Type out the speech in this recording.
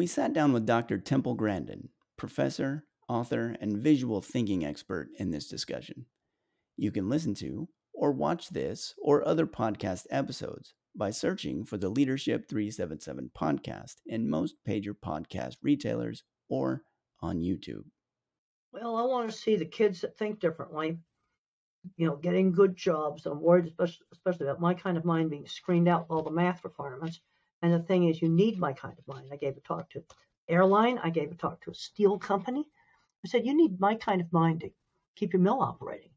We sat down with Dr. Temple Grandin, professor, author, and visual thinking expert in this discussion. You can listen to or watch this or other podcast episodes by searching for the Leadership 377 podcast in most pager podcast retailers or on YouTube. Well, I want to see the kids that think differently, you know, getting good jobs. I'm worried, especially, especially about my kind of mind being screened out all the math requirements. And the thing is, you need my kind of mind. I gave a talk to airline. I gave a talk to a steel company. I said, you need my kind of mind to keep your mill operating.